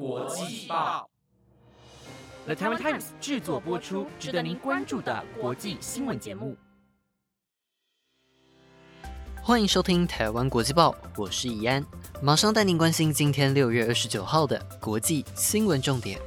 国际报，The Taiwan Times 制作播出，值得您关注的国际新闻节目。欢迎收听台湾国际报，我是怡安，马上带您关心今天六月二十九号的国际新闻重点。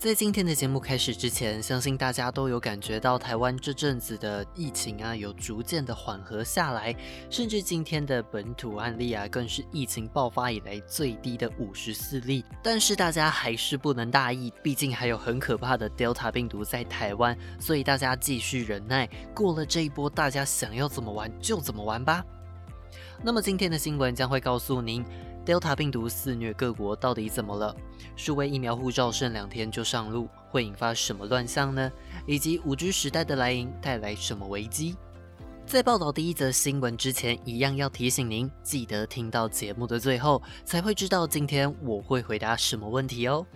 在今天的节目开始之前，相信大家都有感觉到台湾这阵子的疫情啊，有逐渐的缓和下来，甚至今天的本土案例啊，更是疫情爆发以来最低的五十四例。但是大家还是不能大意，毕竟还有很可怕的 Delta 病毒在台湾，所以大家继续忍耐，过了这一波，大家想要怎么玩就怎么玩吧。那么今天的新闻将会告诉您。Delta 病毒肆虐各国，到底怎么了？数位疫苗护照剩两天就上路，会引发什么乱象呢？以及 5G 时代的来临带来什么危机？在报道第一则新闻之前，一样要提醒您，记得听到节目的最后，才会知道今天我会回答什么问题哦。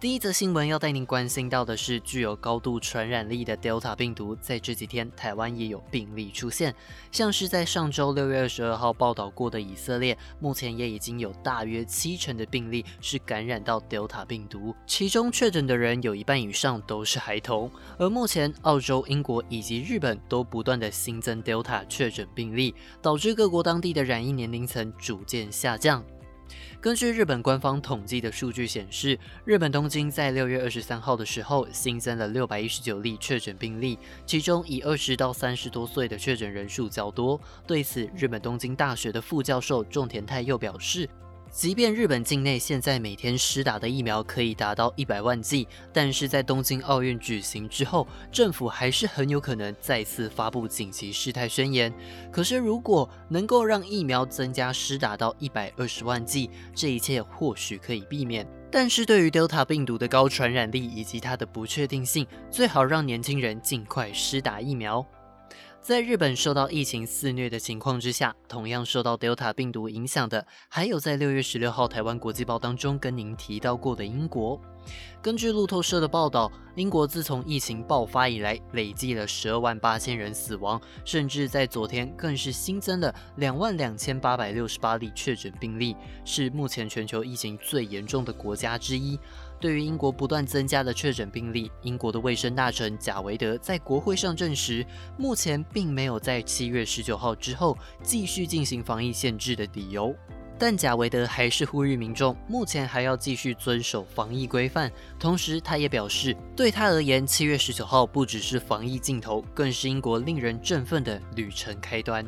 第一则新闻要带您关心到的是，具有高度传染力的 Delta 病毒，在这几天台湾也有病例出现。像是在上周六月二十二号报道过的以色列，目前也已经有大约七成的病例是感染到 Delta 病毒，其中确诊的人有一半以上都是孩童。而目前澳洲、英国以及日本都不断的新增 Delta 确诊病例，导致各国当地的染疫年龄层逐渐下降。根据日本官方统计的数据显示，日本东京在六月二十三号的时候新增了六百一十九例确诊病例，其中以二十到三十多岁的确诊人数较多。对此，日本东京大学的副教授种田太又表示。即便日本境内现在每天施打的疫苗可以达到一百万剂，但是在东京奥运举行之后，政府还是很有可能再次发布紧急事态宣言。可是，如果能够让疫苗增加施打到一百二十万剂，这一切或许可以避免。但是对于 Delta 病毒的高传染力以及它的不确定性，最好让年轻人尽快施打疫苗。在日本受到疫情肆虐的情况之下，同样受到 Delta 病毒影响的，还有在六月十六号台湾国际报当中跟您提到过的英国。根据路透社的报道，英国自从疫情爆发以来，累计了十二万八千人死亡，甚至在昨天更是新增了两万两千八百六十八例确诊病例，是目前全球疫情最严重的国家之一。对于英国不断增加的确诊病例，英国的卫生大臣贾维德在国会上证实，目前并没有在七月十九号之后继续进行防疫限制的理由。但贾维德还是呼吁民众，目前还要继续遵守防疫规范。同时，他也表示，对他而言，七月十九号不只是防疫尽头，更是英国令人振奋的旅程开端。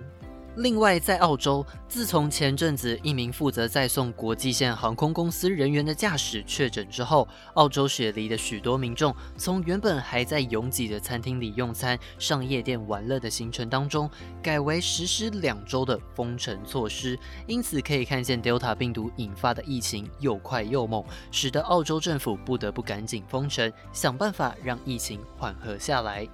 另外，在澳洲，自从前阵子一名负责载送国际线航空公司人员的驾驶确诊之后，澳洲雪梨的许多民众从原本还在拥挤的餐厅里用餐、上夜店玩乐的行程当中，改为实施两周的封城措施。因此，可以看见 Delta 病毒引发的疫情又快又猛，使得澳洲政府不得不赶紧封城，想办法让疫情缓和下来。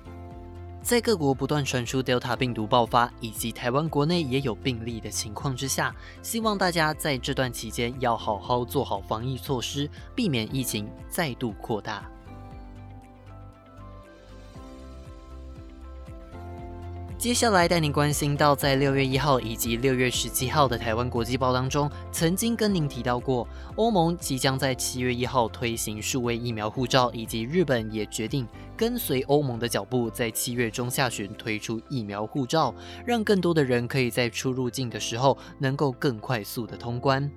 在各国不断传出 Delta 病毒爆发，以及台湾国内也有病例的情况之下，希望大家在这段期间要好好做好防疫措施，避免疫情再度扩大。接下来带您关心到，在六月一号以及六月十七号的台湾国际报当中，曾经跟您提到过，欧盟即将在七月一号推行数位疫苗护照，以及日本也决定跟随欧盟的脚步，在七月中下旬推出疫苗护照，让更多的人可以在出入境的时候能够更快速的通关。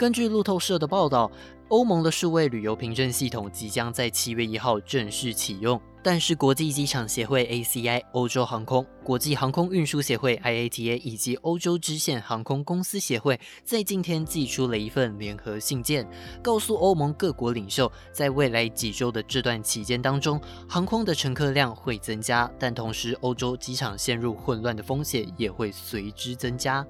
根据路透社的报道。欧盟的数位旅游凭证系统即将在七月一号正式启用，但是国际机场协会 ACI、欧洲航空、国际航空运输协会 IATA 以及欧洲支线航空公司协会在今天寄出了一份联合信件，告诉欧盟各国领袖，在未来几周的这段期间当中，航空的乘客量会增加，但同时欧洲机场陷入混乱的风险也会随之增加。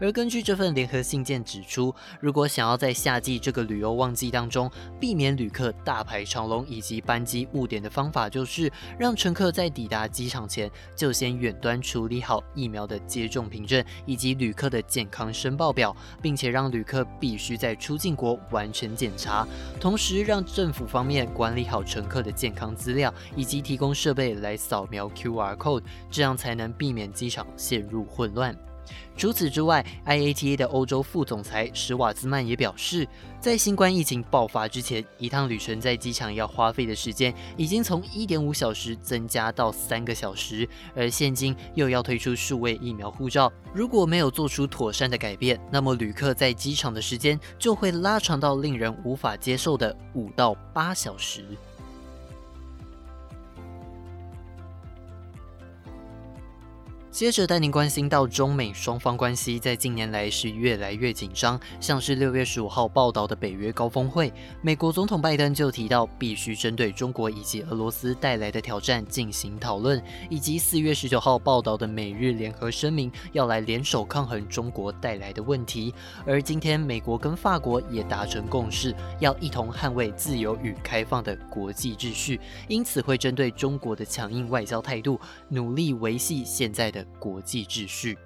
而根据这份联合信件指出，如果想要在夏季这个旅游旺季当中避免旅客大排长龙以及班机误点的方法，就是让乘客在抵达机场前就先远端处理好疫苗的接种凭证以及旅客的健康申报表，并且让旅客必须在出境国完成检查，同时让政府方面管理好乘客的健康资料，以及提供设备来扫描 QR code，这样才能避免机场陷入混乱。除此之外，IATA 的欧洲副总裁史瓦兹曼也表示，在新冠疫情爆发之前，一趟旅程在机场要花费的时间已经从一点五小时增加到三个小时，而现今又要推出数位疫苗护照，如果没有做出妥善的改变，那么旅客在机场的时间就会拉长到令人无法接受的五到八小时。接着带您关心到中美双方关系在近年来是越来越紧张，像是六月十五号报道的北约高峰会，美国总统拜登就提到必须针对中国以及俄罗斯带来的挑战进行讨论，以及四月十九号报道的美日联合声明要来联手抗衡中国带来的问题，而今天美国跟法国也达成共识，要一同捍卫自由与开放的国际秩序，因此会针对中国的强硬外交态度，努力维系现在的。国际秩序。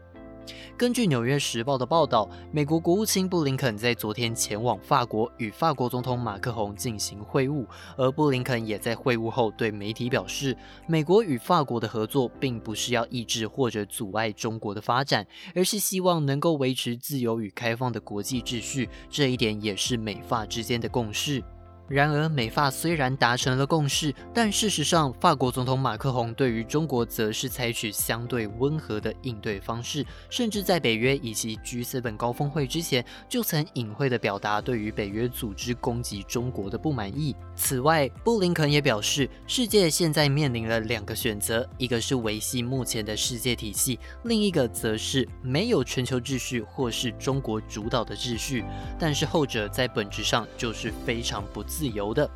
根据《纽约时报》的报道，美国国务卿布林肯在昨天前往法国，与法国总统马克宏进行会晤。而布林肯也在会晤后对媒体表示，美国与法国的合作并不是要抑制或者阻碍中国的发展，而是希望能够维持自由与开放的国际秩序。这一点也是美法之间的共识。然而，美法虽然达成了共识，但事实上，法国总统马克宏对于中国则是采取相对温和的应对方式，甚至在北约以及 G7 高峰会之前，就曾隐晦地表达对于北约组织攻击中国的不满意。此外，布林肯也表示，世界现在面临了两个选择：一个是维系目前的世界体系，另一个则是没有全球秩序或是中国主导的秩序。但是后者在本质上就是非常不。自由的。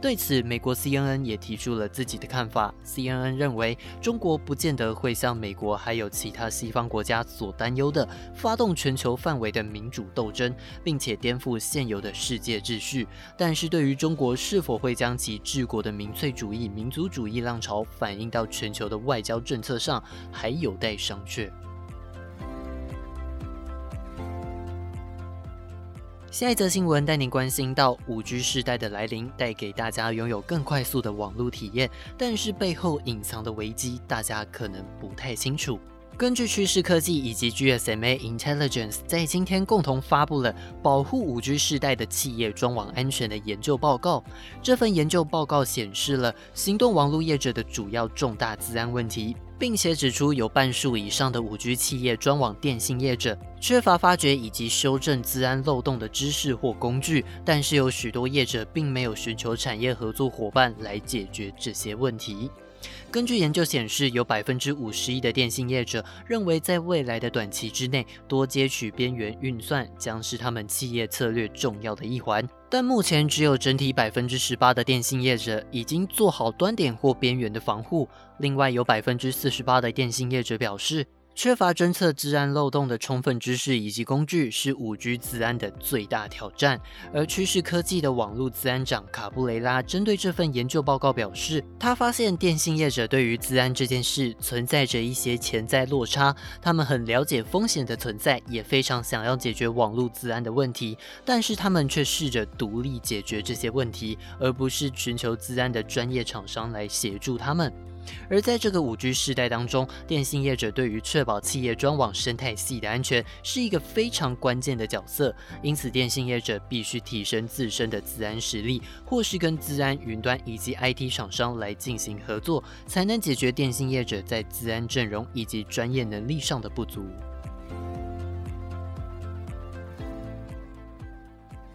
对此，美国 CNN 也提出了自己的看法。CNN 认为，中国不见得会像美国还有其他西方国家所担忧的，发动全球范围的民主斗争，并且颠覆现有的世界秩序。但是，对于中国是否会将其治国的民粹主义、民族主义浪潮反映到全球的外交政策上，还有待商榷。下一则新闻带您关心到五 G 时代的来临，带给大家拥有更快速的网络体验，但是背后隐藏的危机，大家可能不太清楚。根据趋势科技以及 GSMA Intelligence 在今天共同发布了保护五 G 时代的企业专网安全的研究报告。这份研究报告显示了行动网络业者的主要重大资安问题。并且指出，有半数以上的五 G 企业专网电信业者缺乏发掘以及修正治安漏洞的知识或工具，但是有许多业者并没有寻求产业合作伙伴来解决这些问题。根据研究显示，有百分之五十一的电信业者认为，在未来的短期之内，多接取边缘运算将是他们企业策略重要的一环。但目前只有整体百分之十八的电信业者已经做好端点或边缘的防护，另外有百分之四十八的电信业者表示。缺乏侦测治安漏洞的充分知识以及工具是五 G 治安的最大挑战。而趋势科技的网络治安长卡布雷拉针对这份研究报告表示，他发现电信业者对于治安这件事存在着一些潜在落差。他们很了解风险的存在，也非常想要解决网络治安的问题，但是他们却试着独立解决这些问题，而不是寻求治安的专业厂商来协助他们。而在这个五 G 时代当中，电信业者对于确保企业专网生态系的安全是一个非常关键的角色。因此，电信业者必须提升自身的自安实力，或是跟自安云端以及 IT 厂商来进行合作，才能解决电信业者在自安阵容以及专业能力上的不足。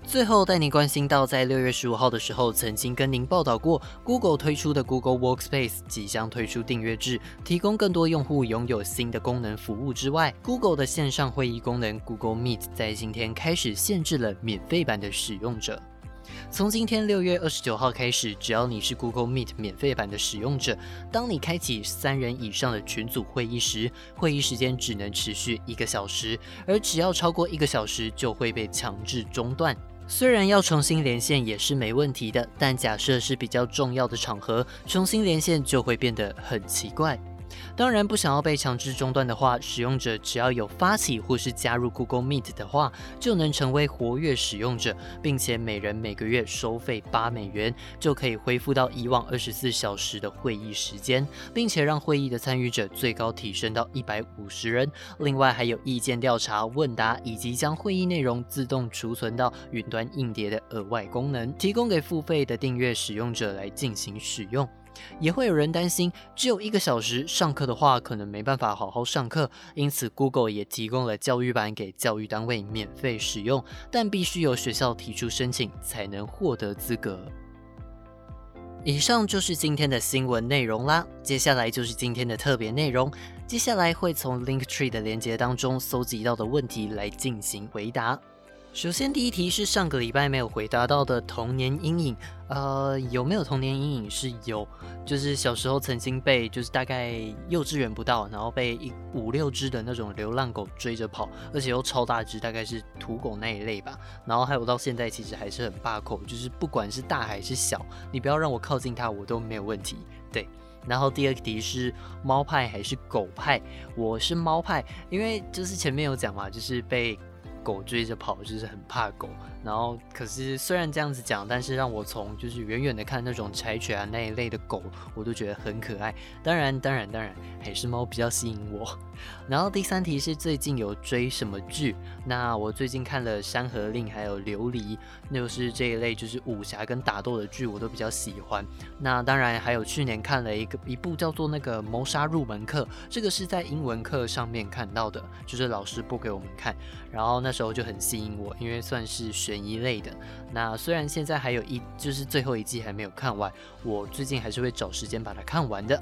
最后带您关心到，在六月十五号的时候，曾经跟您报道过，Google 推出的 Google Workspace 即将推出订阅制，提供更多用户拥有新的功能服务之外，Google 的线上会议功能 Google Meet 在今天开始限制了免费版的使用者。从今天六月二十九号开始，只要你是 Google Meet 免费版的使用者，当你开启三人以上的群组会议时，会议时间只能持续一个小时，而只要超过一个小时就会被强制中断。虽然要重新连线也是没问题的，但假设是比较重要的场合，重新连线就会变得很奇怪。当然，不想要被强制中断的话，使用者只要有发起或是加入 Google Meet 的话，就能成为活跃使用者，并且每人每个月收费八美元，就可以恢复到以往二十四小时的会议时间，并且让会议的参与者最高提升到一百五十人。另外，还有意见调查、问答以及将会议内容自动储存到云端硬碟的额外功能，提供给付费的订阅使用者来进行使用。也会有人担心，只有一个小时上课的话，可能没办法好好上课。因此，Google 也提供了教育版给教育单位免费使用，但必须由学校提出申请才能获得资格。以上就是今天的新闻内容啦，接下来就是今天的特别内容。接下来会从 Linktree 的连接当中搜集到的问题来进行回答。首先，第一题是上个礼拜没有回答到的童年阴影。呃，有没有童年阴影？是有，就是小时候曾经被，就是大概幼稚园不到，然后被一五六只的那种流浪狗追着跑，而且又超大只，大概是土狗那一类吧。然后还有到现在其实还是很霸口，就是不管是大还是小，你不要让我靠近它，我都没有问题。对。然后第二题是猫派还是狗派？我是猫派，因为就是前面有讲嘛，就是被。狗追着跑就是很怕狗，然后可是虽然这样子讲，但是让我从就是远远的看那种柴犬啊那一类的狗，我都觉得很可爱。当然，当然，当然还是猫比较吸引我。然后第三题是最近有追什么剧？那我最近看了《山河令》还有《琉璃》，那就是这一类就是武侠跟打斗的剧，我都比较喜欢。那当然还有去年看了一个一部叫做那个《谋杀入门课》，这个是在英文课上面看到的，就是老师播给我们看。然后那时候就很吸引我，因为算是悬疑类的。那虽然现在还有一就是最后一季还没有看完，我最近还是会找时间把它看完的。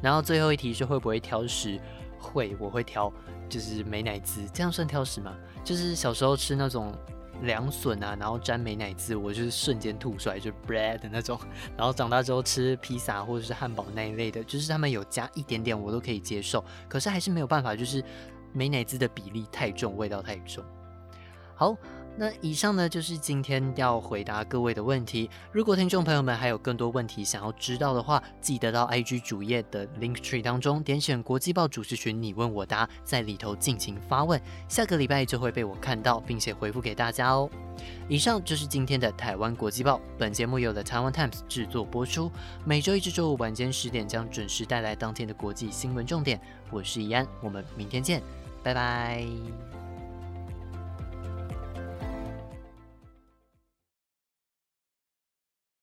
然后最后一题是会不会挑食？会，我会挑，就是美乃滋，这样算挑食吗？就是小时候吃那种凉笋啊，然后沾美乃滋，我就是瞬间吐出来，就 bread 的那种。然后长大之后吃披萨或者是汉堡那一类的，就是他们有加一点点，我都可以接受。可是还是没有办法，就是美乃滋的比例太重，味道太重。好。那以上呢就是今天要回答各位的问题。如果听众朋友们还有更多问题想要知道的话，记得到 IG 主页的 Link Tree 当中点选国际报主持群，你问我答，在里头尽情发问，下个礼拜就会被我看到，并且回复给大家哦。以上就是今天的台湾国际报，本节目由了台湾 Times 制作播出，每周一至周五晚间十点将准时带来当天的国际新闻重点。我是怡安，我们明天见，拜拜。